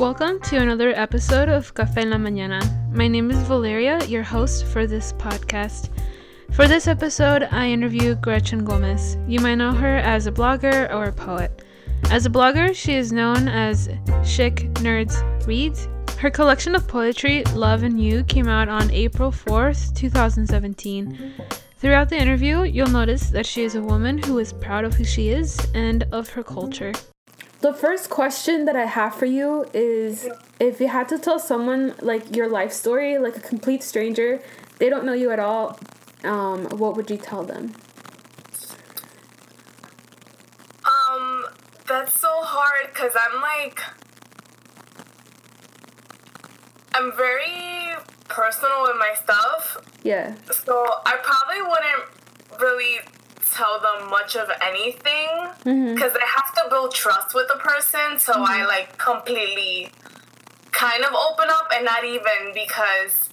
Welcome to another episode of Café en la Mañana. My name is Valeria, your host for this podcast. For this episode, I interview Gretchen Gomez. You might know her as a blogger or a poet. As a blogger, she is known as Chic Nerds Reads. Her collection of poetry, Loving You, came out on April 4th, 2017. Throughout the interview, you'll notice that she is a woman who is proud of who she is and of her culture. The first question that I have for you is if you had to tell someone like your life story, like a complete stranger, they don't know you at all, um, what would you tell them? Um, that's so hard because I'm like, I'm very personal with my stuff. Yeah. So I probably wouldn't really tell them much of anything because to build trust with the person. So I like completely kind of open up and not even because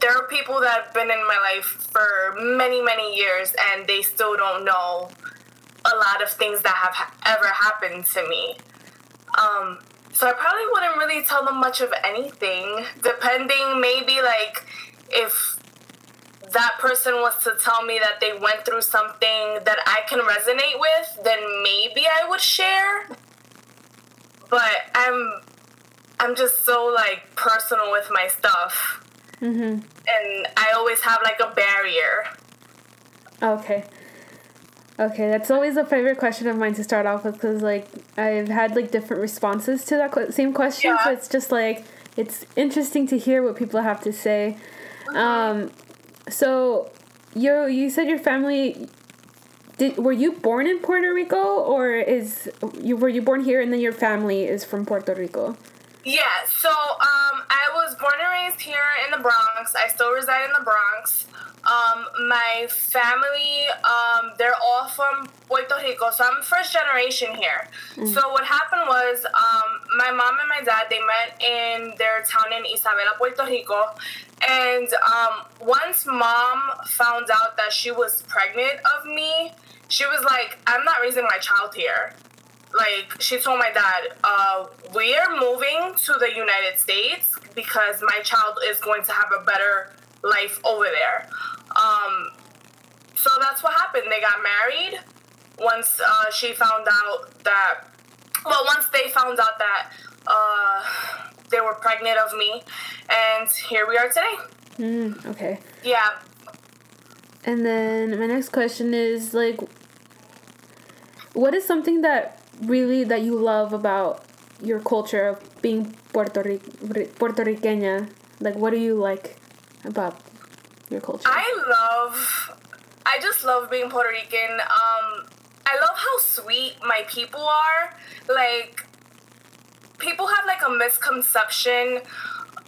there are people that have been in my life for many, many years and they still don't know a lot of things that have ha- ever happened to me. Um, so I probably wouldn't really tell them much of anything, depending maybe like if that person was to tell me that they went through something that I can resonate with, then maybe I would share. But I'm I'm just so like personal with my stuff. Mm-hmm. And I always have like a barrier. Okay. Okay, that's always a favorite question of mine to start off with because, like, I've had like different responses to that que- same question. So it's just like it's interesting to hear what people have to say. Um, so you you said your family did were you born in Puerto Rico or is you were you born here and then your family is from Puerto Rico? Yeah, so um, I was born and raised here in the Bronx. I still reside in the Bronx. Um, my family, um, they're all from Puerto Rico, so I'm first generation here. So what happened was, um, my mom and my dad they met in their town in Isabela, Puerto Rico, and um, once mom found out that she was pregnant of me, she was like, "I'm not raising my child here." like she told my dad uh, we are moving to the united states because my child is going to have a better life over there. Um, so that's what happened. They got married. Once uh, she found out that well once they found out that uh, they were pregnant of me and here we are today. Mm, okay. yeah. And then my next question is like what is something that really that you love about your culture of being Puerto Ric- Puerto Riqueña? Like what do you like about your culture? I love, I just love being Puerto Rican. Um, I love how sweet my people are. Like, people have like a misconception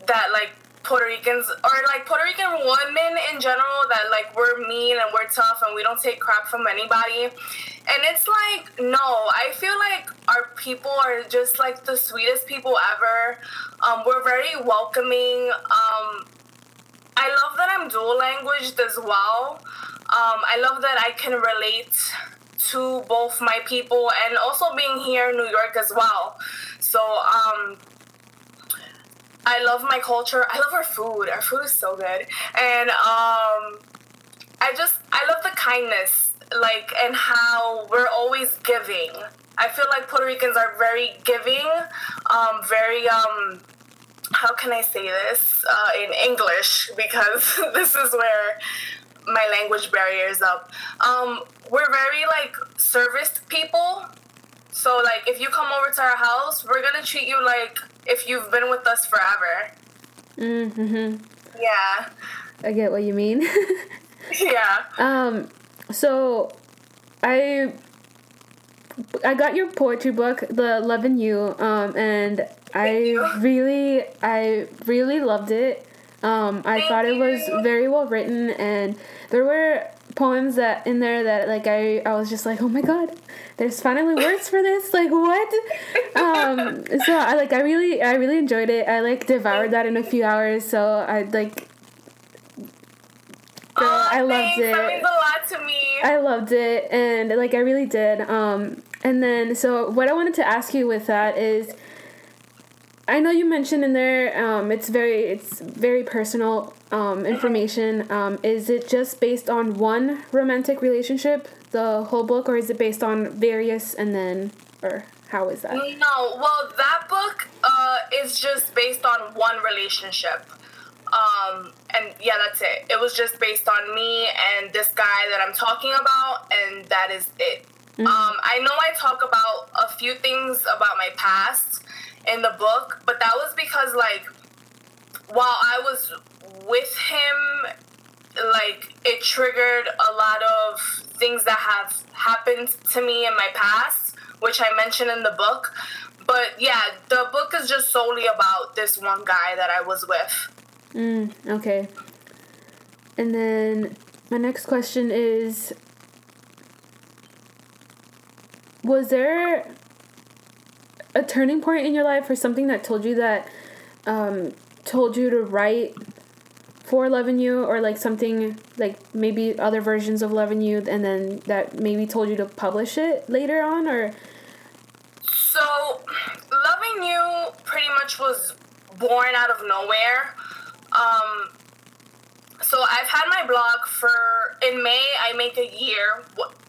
that like Puerto Ricans or like Puerto Rican women in general that like we're mean and we're tough and we don't take crap from anybody. And it's like, no, I feel like our people are just like the sweetest people ever. Um, we're very welcoming. Um, I love that I'm dual languaged as well. Um, I love that I can relate to both my people and also being here in New York as well. So um, I love my culture. I love our food. Our food is so good, and um, I just I love the kindness, like and how we're always giving. I feel like Puerto Ricans are very giving, um, very um, how can I say this uh, in English because this is where my language barrier is up. Um, we're very like service people. So like if you come over to our house, we're gonna treat you like if you've been with us forever. mm-hmm. Yeah. I get what you mean. Yeah. um so I I got your poetry book, The Loving You, um, and I you. really, I really loved it. Um, I Thank thought it was you. very well written, and there were poems that in there that like I, I was just like, oh my god, there's finally words for this. Like what? um, so I like I really, I really enjoyed it. I like devoured that in a few hours. So I like. Girl, Aw, I loved thanks. it. That means a lot to me. I loved it and like I really did. Um and then so what I wanted to ask you with that is I know you mentioned in there um, it's very it's very personal um, information. Um, is it just based on one romantic relationship, the whole book, or is it based on various and then or how is that? No, well that book uh, is just based on one relationship. Um, and yeah, that's it. It was just based on me and this guy that I'm talking about, and that is it. Mm-hmm. Um, I know I talk about a few things about my past in the book, but that was because like while I was with him, like it triggered a lot of things that have happened to me in my past, which I mentioned in the book. But yeah, the book is just solely about this one guy that I was with. Mm, okay. And then my next question is Was there a turning point in your life or something that told you that um, told you to write for loving you or like something like maybe other versions of loving you and then that maybe told you to publish it later on or? So loving you pretty much was born out of nowhere. Um, so I've had my blog for in May. I make a year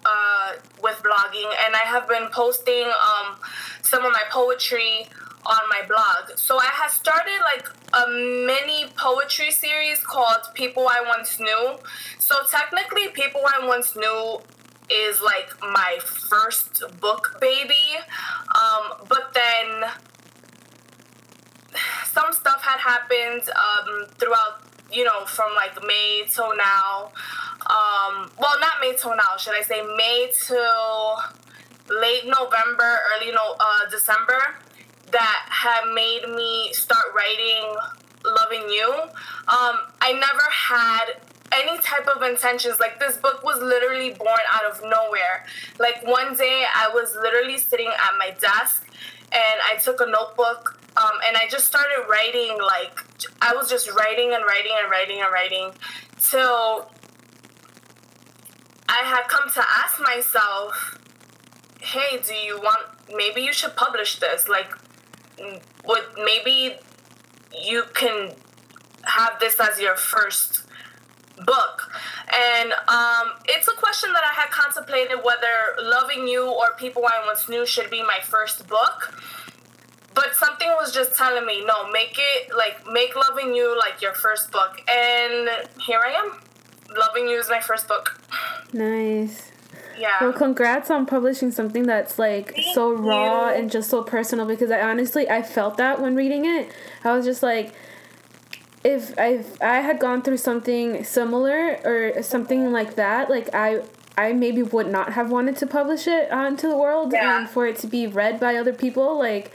uh, with blogging, and I have been posting um, some of my poetry on my blog. So I have started like a mini poetry series called People I Once Knew. So technically, People I Once Knew is like my first book baby. Um, but then some stuff had happened um, throughout, you know, from like May till now. Um, well, not May till now, should I say May till late November, early no uh, December, that had made me start writing "Loving You." Um, I never had any type of intentions. Like this book was literally born out of nowhere. Like one day, I was literally sitting at my desk and I took a notebook um, and I just started writing. Like I was just writing and writing and writing and writing till I had come to ask myself, "Hey, do you want? Maybe you should publish this. Like, would maybe you can have this as your first book?" And um, it's a question that I had contemplated whether Loving You or People I Once Knew should be my first book. But something was just telling me, no, make it like, make Loving You like your first book. And here I am. Loving You is my first book. Nice. Yeah. Well, congrats on publishing something that's like Thank so raw you. and just so personal because I honestly I felt that when reading it. I was just like if I I had gone through something similar or something like that, like I I maybe would not have wanted to publish it onto the world yeah. and for it to be read by other people. Like,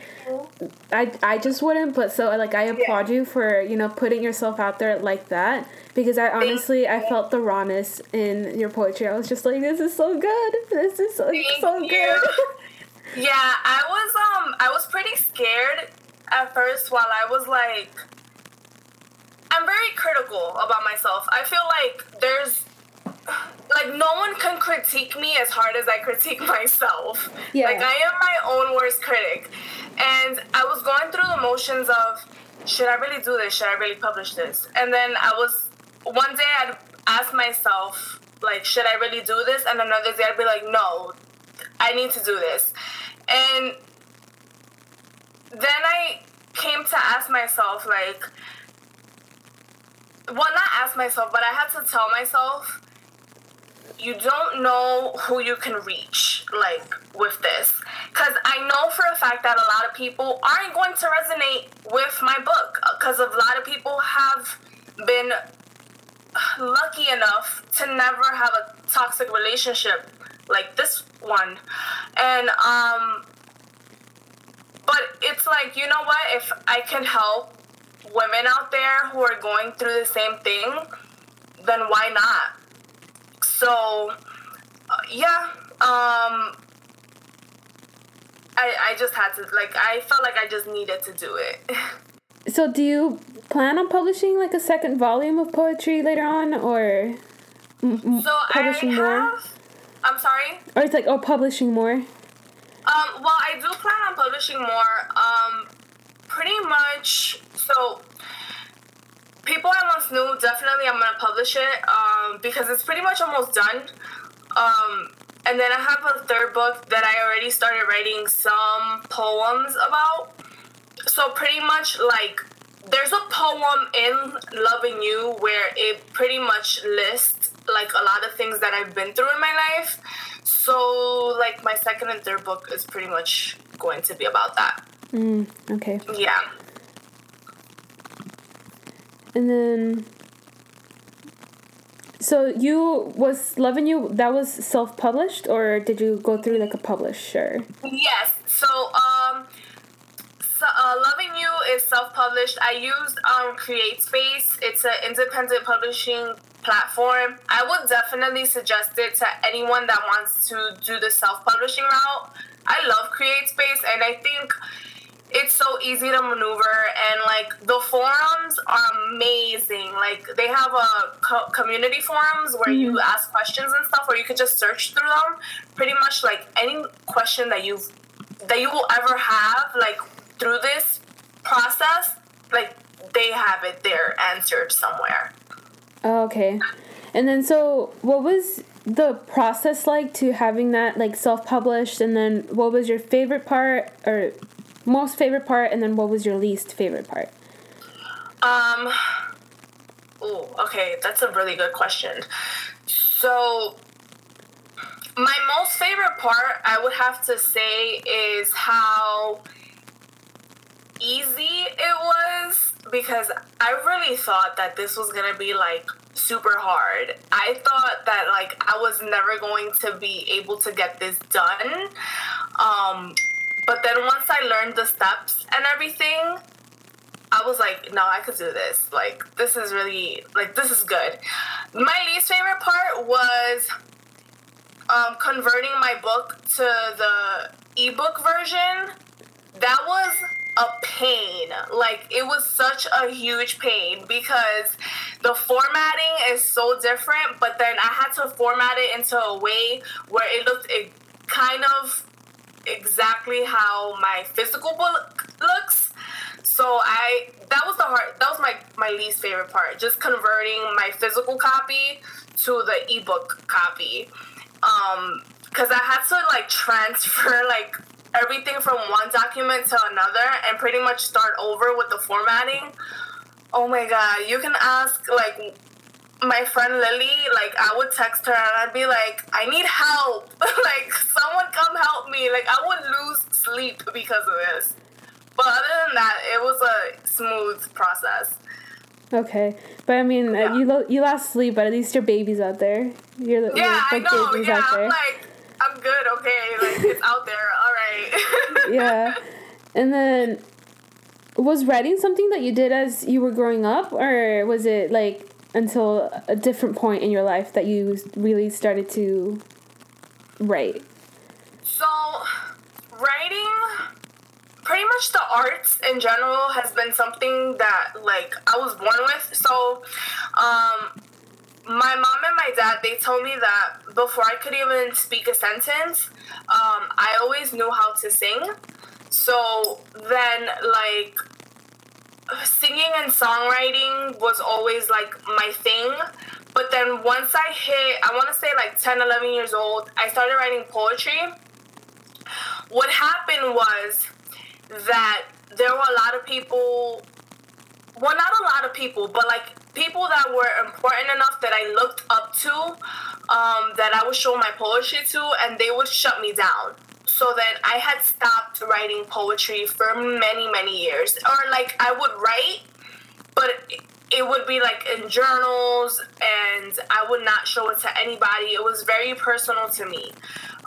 I, I just wouldn't. But so like I applaud yeah. you for you know putting yourself out there like that because I honestly I felt the rawness in your poetry. I was just like, this is so good. This is so Thank so you. good. yeah, I was um I was pretty scared at first while I was like I'm very critical about myself. I feel like there's like no one can critique me as hard as I critique myself. Yeah. Like I am my own worst critic. And I was going through the motions of should I really do this? Should I really publish this? And then I was one day I'd ask myself like should I really do this? And another day I'd be like no, I need to do this. And then I came to ask myself like well, not ask myself, but I had to tell myself, you don't know who you can reach, like, with this. Because I know for a fact that a lot of people aren't going to resonate with my book. Because a lot of people have been lucky enough to never have a toxic relationship like this one. And, um, but it's like, you know what? If I can help women out there who are going through the same thing, then why not? So, uh, yeah, um, I, I just had to, like, I felt like I just needed to do it. so, do you plan on publishing, like, a second volume of poetry later on, or m- so publishing have, more? I'm sorry? Or it's like, oh, publishing more? Um, well, I do plan on publishing more. Um, pretty much so people I once knew definitely I'm gonna publish it um, because it's pretty much almost done. Um, and then I have a third book that I already started writing some poems about. So pretty much like there's a poem in Loving You where it pretty much lists like a lot of things that I've been through in my life. So like my second and third book is pretty much going to be about that. Mm, okay. Yeah. And then so you was loving you that was self-published or did you go through like a publisher? Yes. So um so, uh, Loving You is self-published. I used um, CreateSpace. It's an independent publishing platform. I would definitely suggest it to anyone that wants to do the self-publishing route. I love CreateSpace, and I think it's so easy to maneuver and like the forums are amazing. Like they have a co- community forums where mm-hmm. you ask questions and stuff or you could just search through them. Pretty much like any question that you've that you will ever have like through this process like they have it there answered somewhere. Oh, okay. And then so what was the process like to having that like self-published? And then what was your favorite part or most favorite part, and then what was your least favorite part? Um. Oh, okay, that's a really good question. So, my most favorite part, I would have to say, is how easy it was because I really thought that this was gonna be like super hard. I thought that like I was never going to be able to get this done. Um, but then once I learned the steps and everything, I was like, no, I could do this. Like, this is really, like, this is good. My least favorite part was um, converting my book to the ebook version. That was a pain. Like, it was such a huge pain because the formatting is so different, but then I had to format it into a way where it looked it kind of exactly how my physical book looks. So I that was the hard that was my my least favorite part, just converting my physical copy to the ebook copy. Um cuz I had to like transfer like everything from one document to another and pretty much start over with the formatting. Oh my god, you can ask like my friend Lily, like I would text her and I'd be like, I need help. like someone come help me. Like I would lose sleep because of this. But other than that, it was a smooth process. Okay, but I mean, yeah. you lo- you lost sleep, but at least your baby's out there. You're, yeah, I know. Yeah, I'm like, I'm good. Okay, like it's out there. All right. yeah, and then was writing something that you did as you were growing up, or was it like until a different point in your life that you really started to write? So, writing, pretty much the arts in general has been something that like I was born with. So, um, my mom and my dad they told me that before I could even speak a sentence, um, I always knew how to sing. So then, like singing and songwriting was always like my thing. But then once I hit, I want to say like 10, 11 years old, I started writing poetry. What happened was that there were a lot of people, well, not a lot of people, but like people that were important enough that I looked up to, um, that I would show my poetry to, and they would shut me down so then I had stopped writing poetry for many, many years. Or like I would write, but it would be like in journals and I would not show it to anybody. It was very personal to me.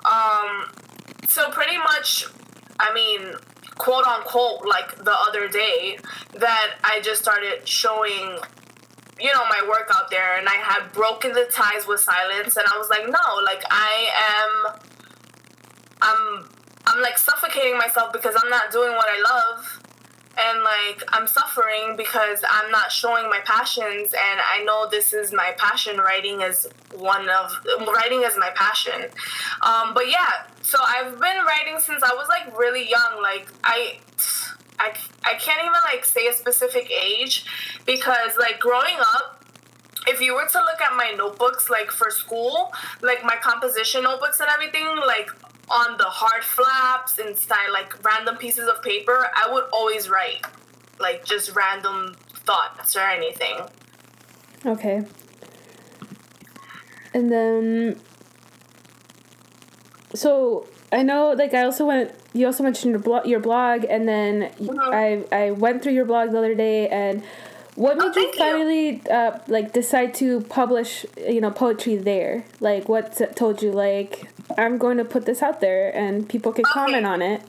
Um, so pretty much, I mean, quote unquote, like the other day, that I just started showing you know my work out there and i had broken the ties with silence and i was like no like i am I'm I'm like suffocating myself because I'm not doing what I love. And like I'm suffering because I'm not showing my passions. And I know this is my passion. Writing is one of writing is my passion. Um, but yeah. So I've been writing since I was like really young. Like I I, I can't even like say a specific age because like growing up if you were to look at my notebooks like for school like my composition notebooks and everything like on the hard flaps inside like random pieces of paper i would always write like just random thoughts or anything Okay. And then, so I know, like, I also went. You also mentioned your blog, your blog, and then Mhm. I I went through your blog the other day, and what Oh, made you thank you. finally uh, like decide to publish, you know, poetry there? Like, what told you like I'm going to put this out there, and people can comment on it?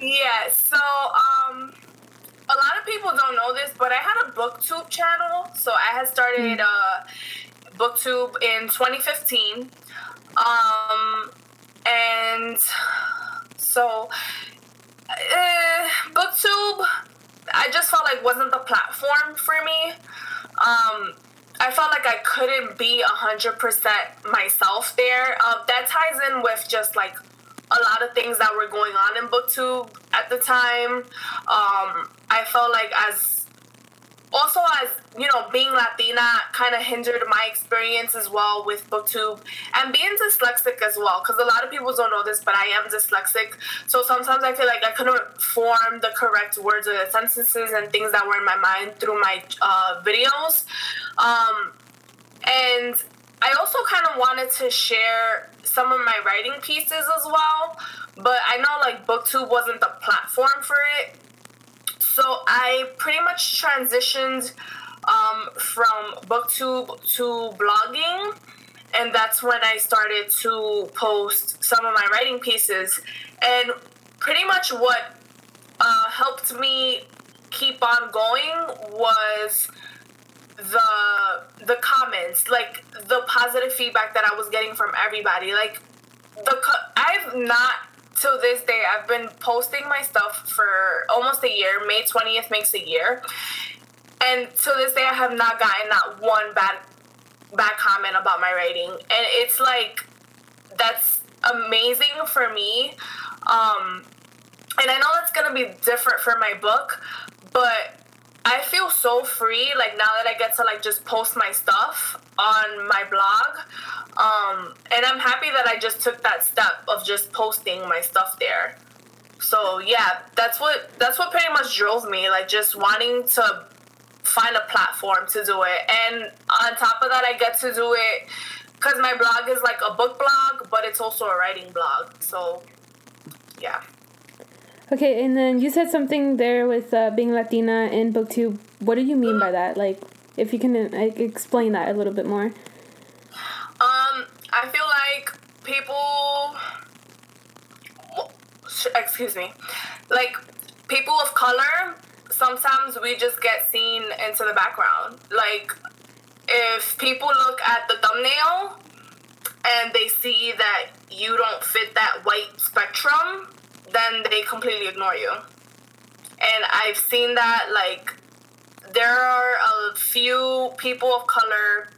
Yeah, so um a lot of people don't know this, but I had a booktube channel. So I had started uh booktube in 2015. Um and so uh, booktube I just felt like wasn't the platform for me. Um I felt like I couldn't be 100% myself there. Um, that ties in with just like a lot of things that were going on in booktube at the time um, i felt like as also as you know being latina kind of hindered my experience as well with booktube. And being dyslexic as well because a lot of people don't know this but i am dyslexic. So sometimes i feel like i couldn't form the correct words or the sentences and things that were in my mind through my uh, videos. Um, and I also kind of wanted to share some of my writing pieces as well, but I know like BookTube wasn't the platform for it. So I pretty much transitioned um, from BookTube to blogging, and that's when I started to post some of my writing pieces. And pretty much what uh, helped me keep on going was the the comments like the positive feedback that i was getting from everybody like the co- i've not till this day i've been posting my stuff for almost a year. May 20th makes a year. And to this day i have not gotten not one bad bad comment about my writing. And it's like that's amazing for me. Um and i know that's gonna be different for my book but I feel so free like now that I get to like just post my stuff on my blog. Um and I'm happy that I just took that step of just posting my stuff there. So yeah, that's what that's what pretty much drove me like just wanting to find a platform to do it. And on top of that I get to do it cuz my blog is like a book blog, but it's also a writing blog. So yeah. Okay, and then you said something there with uh, being Latina in BookTube. What do you mean by that? Like, if you can uh, like, explain that a little bit more. Um, I feel like people, excuse me, like people of color, sometimes we just get seen into the background. Like, if people look at the thumbnail and they see that you don't fit that white spectrum, then they completely ignore you. And I've seen that, like, there are a few people of color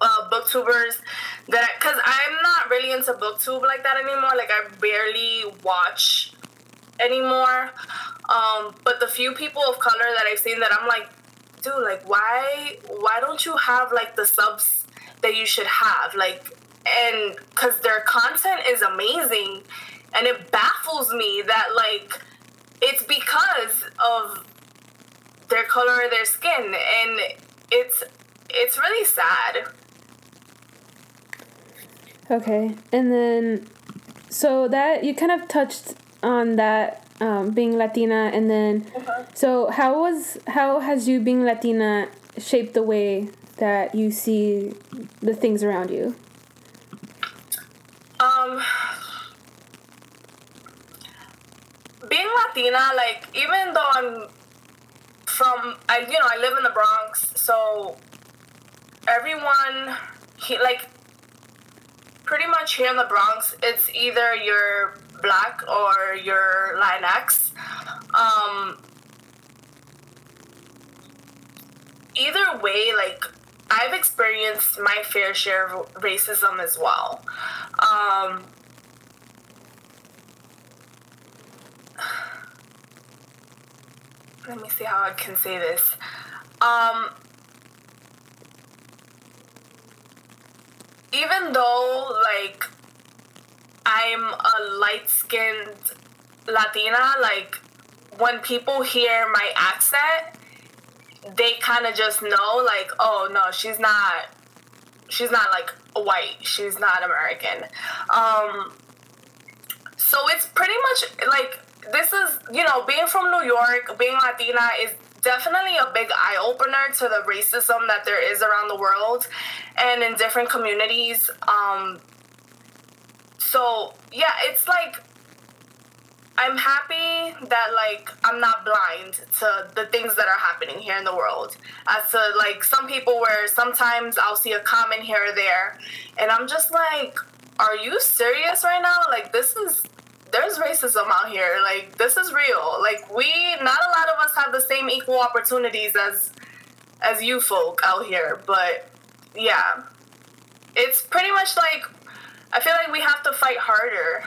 uh, booktubers that because I'm not really into booktube like that anymore. Like I barely watch anymore. Um, but the few people of color that I've seen that I'm like, dude, like why why don't you have like the subs that you should have? Like and because their content is amazing and it baffles me that like it's because of their color of their skin and it's it's really sad. Okay, and then so that you kind of touched on that um, being Latina, and then so how was how has you being Latina shaped the way that you see the things around you? Um, being Latina, like even though I'm from, I you know I live in the Bronx, so everyone he like pretty much here in the Bronx, it's either you're black or you're Latinx. Um, either way, like I've experienced my fair share of racism as well. Um, let me see how I can say this. Um, even though like I'm a light skinned Latina, like when people hear my accent, they kind of just know like, oh no, she's not she's not like white. She's not American. Um so it's pretty much like this is, you know, being from New York, being Latina is definitely a big eye opener to the racism that there is around the world and in different communities. Um, so yeah, it's like I'm happy that like I'm not blind to the things that are happening here in the world. As to like some people where sometimes I'll see a comment here or there and I'm just like, are you serious right now? Like this is there's racism out here. Like this is real. Like we not a lot of us have the same equal opportunities as as you folk out here, but yeah. It's pretty much like I feel like we have to fight harder.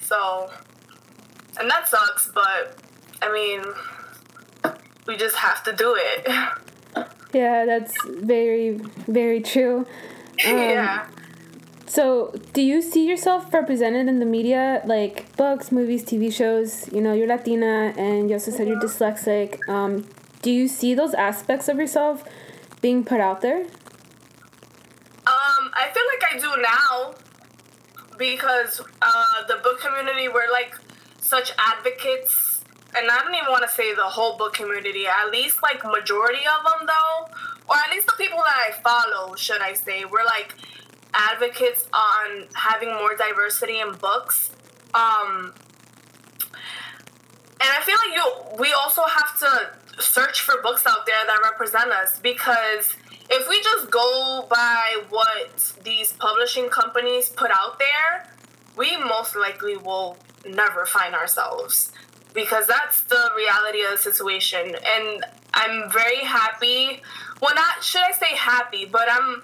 So and that sucks, but I mean we just have to do it. Yeah, that's very very true. Um, yeah. So, do you see yourself represented in the media, like books, movies, TV shows? You know, you're Latina, and you also said you're dyslexic. Um, do you see those aspects of yourself being put out there? Um, I feel like I do now because uh, the book community we're like such advocates, and I don't even want to say the whole book community. At least like majority of them, though, or at least the people that I follow, should I say, we're like advocates on having more diversity in books. Um, and I feel like you we also have to search for books out there that represent us because if we just go by what these publishing companies put out there, we most likely will never find ourselves because that's the reality of the situation. And I'm very happy. Well, not should I say happy, but I'm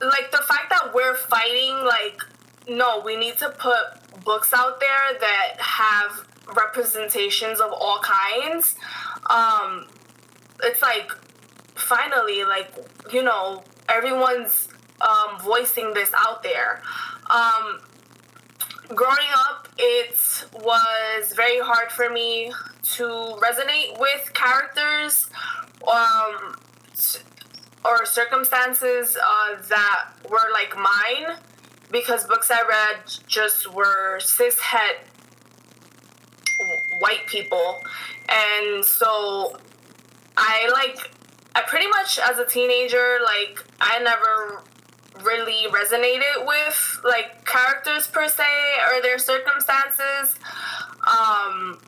like the fact that we're fighting like no we need to put books out there that have representations of all kinds. Um it's like finally like you know everyone's um voicing this out there. Um growing up it was very hard for me to resonate with characters. Um or circumstances uh, that were like mine because books I read just were cis cishet white people. And so I like I pretty much as a teenager like I never really resonated with like characters per se or their circumstances. Um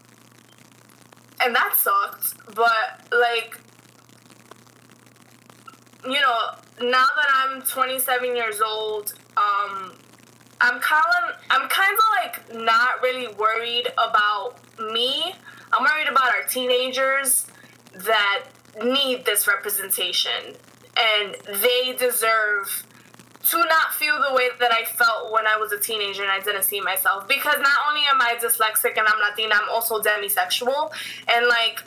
and that sucked but like you know, now that I'm 27 years old, um, I'm kind of I'm kind of like not really worried about me. I'm worried about our teenagers that need this representation and they deserve to not feel the way that I felt when I was a teenager and I didn't see myself because not only am I dyslexic and I'm Latina, I'm also demisexual and like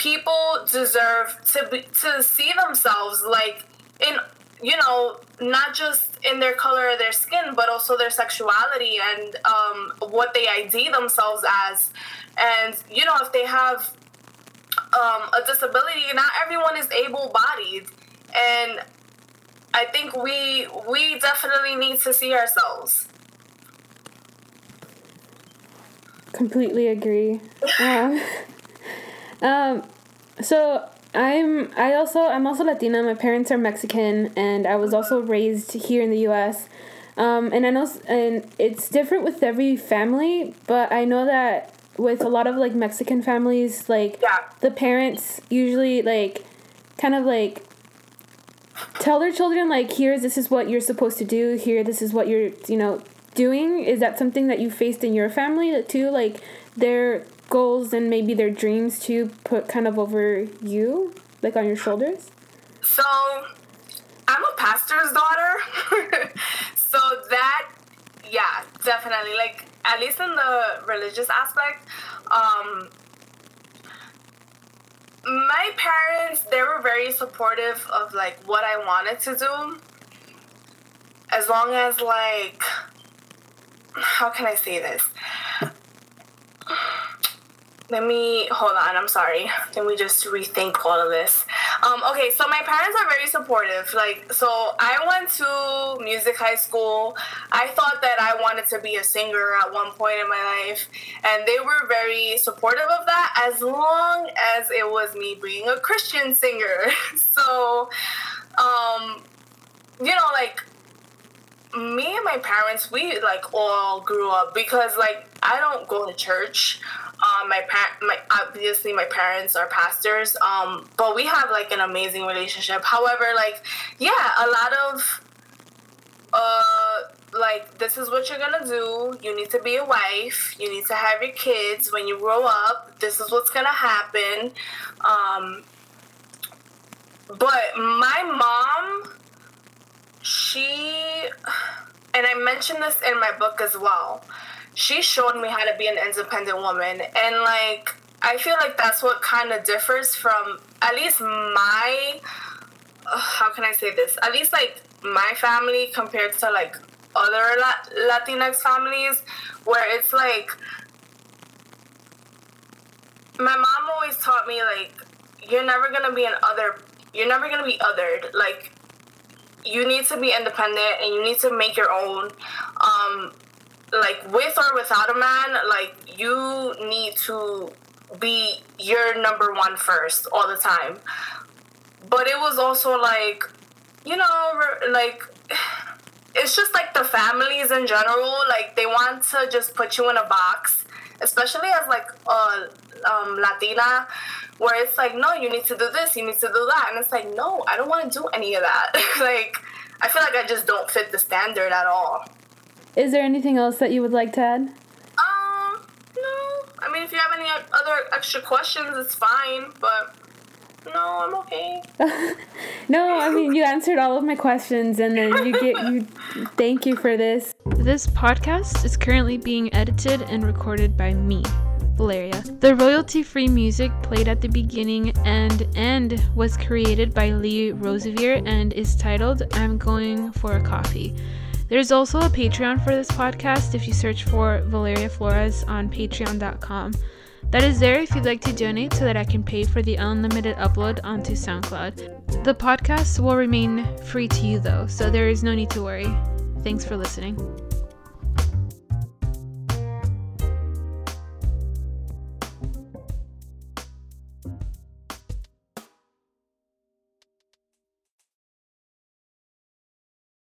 people deserve to be to see themselves like in you know not just in their color of their skin but also their sexuality and um, what they id themselves as. And you know if they have um, a disability not everyone is able-bodied. And i think we we definitely need to see ourselves. Completely agree. Yeah um, so I'm I also I'm also Latina. My parents are Mexican, and I was also raised here in the U.S. Um, and I know and it's different with every family, but I know that with a lot of like Mexican families, like yeah. the parents usually like kind of like tell their children like here this is what you're supposed to do here this is what you're you know doing is that something that you faced in your family too like their goals and maybe their dreams to put kind of over you, like on your shoulders? So, I'm a pastor's daughter. so that, yeah, definitely. Like, at least in the religious aspect, um, my parents, they were very supportive of like what I wanted to do. As long as like how can I say this? Let me hold on. I'm sorry. Let me just rethink all of this. Um, okay, so my parents are very supportive. Like, so I went to music high school. I thought that I wanted to be a singer at one point in my life, and they were very supportive of that as long as it was me being a Christian singer. so, um, you know, like me and my parents, we like all grew up because like I don't go to church. Um, my pa- my obviously my parents are pastors. Um, but we have like an amazing relationship. However, like yeah, a lot of uh like this is what you're gonna do. You need to be a wife. You need to have your kids when you grow up. This is what's gonna happen. Um, but my mom she and I mentioned this in my book as well. She showed me how to be an independent woman and like I feel like that's what kind of differs from at least my uh, how can I say this? At least like my family compared to like other La- Latinx families where it's like my mom always taught me like you're never to be an other you're never to be othered like you need to be independent and you need to make your own um like with or without a man like you need to be your number one first all the time but it was also like you know like it's just like the families in general like they want to just put you in a box especially as like a um, latina where it's like, no, you need to do this, you need to do that. And it's like, no, I don't want to do any of that. like, I feel like I just don't fit the standard at all. Is there anything else that you would like to add? Um, no. I mean, if you have any other extra questions, it's fine, but no, I'm okay. no, I mean you answered all of my questions and then you get you thank you for this. This podcast is currently being edited and recorded by me, Valeria. The royalty free music played at the beginning and end was created by Lee Rosevere and is titled I'm Going for a Coffee. There's also a Patreon for this podcast if you search for Valeria Flores on patreon.com. That is there if you'd like to donate so that I can pay for the unlimited upload onto SoundCloud. The podcast will remain free to you though, so there is no need to worry. Thanks for listening.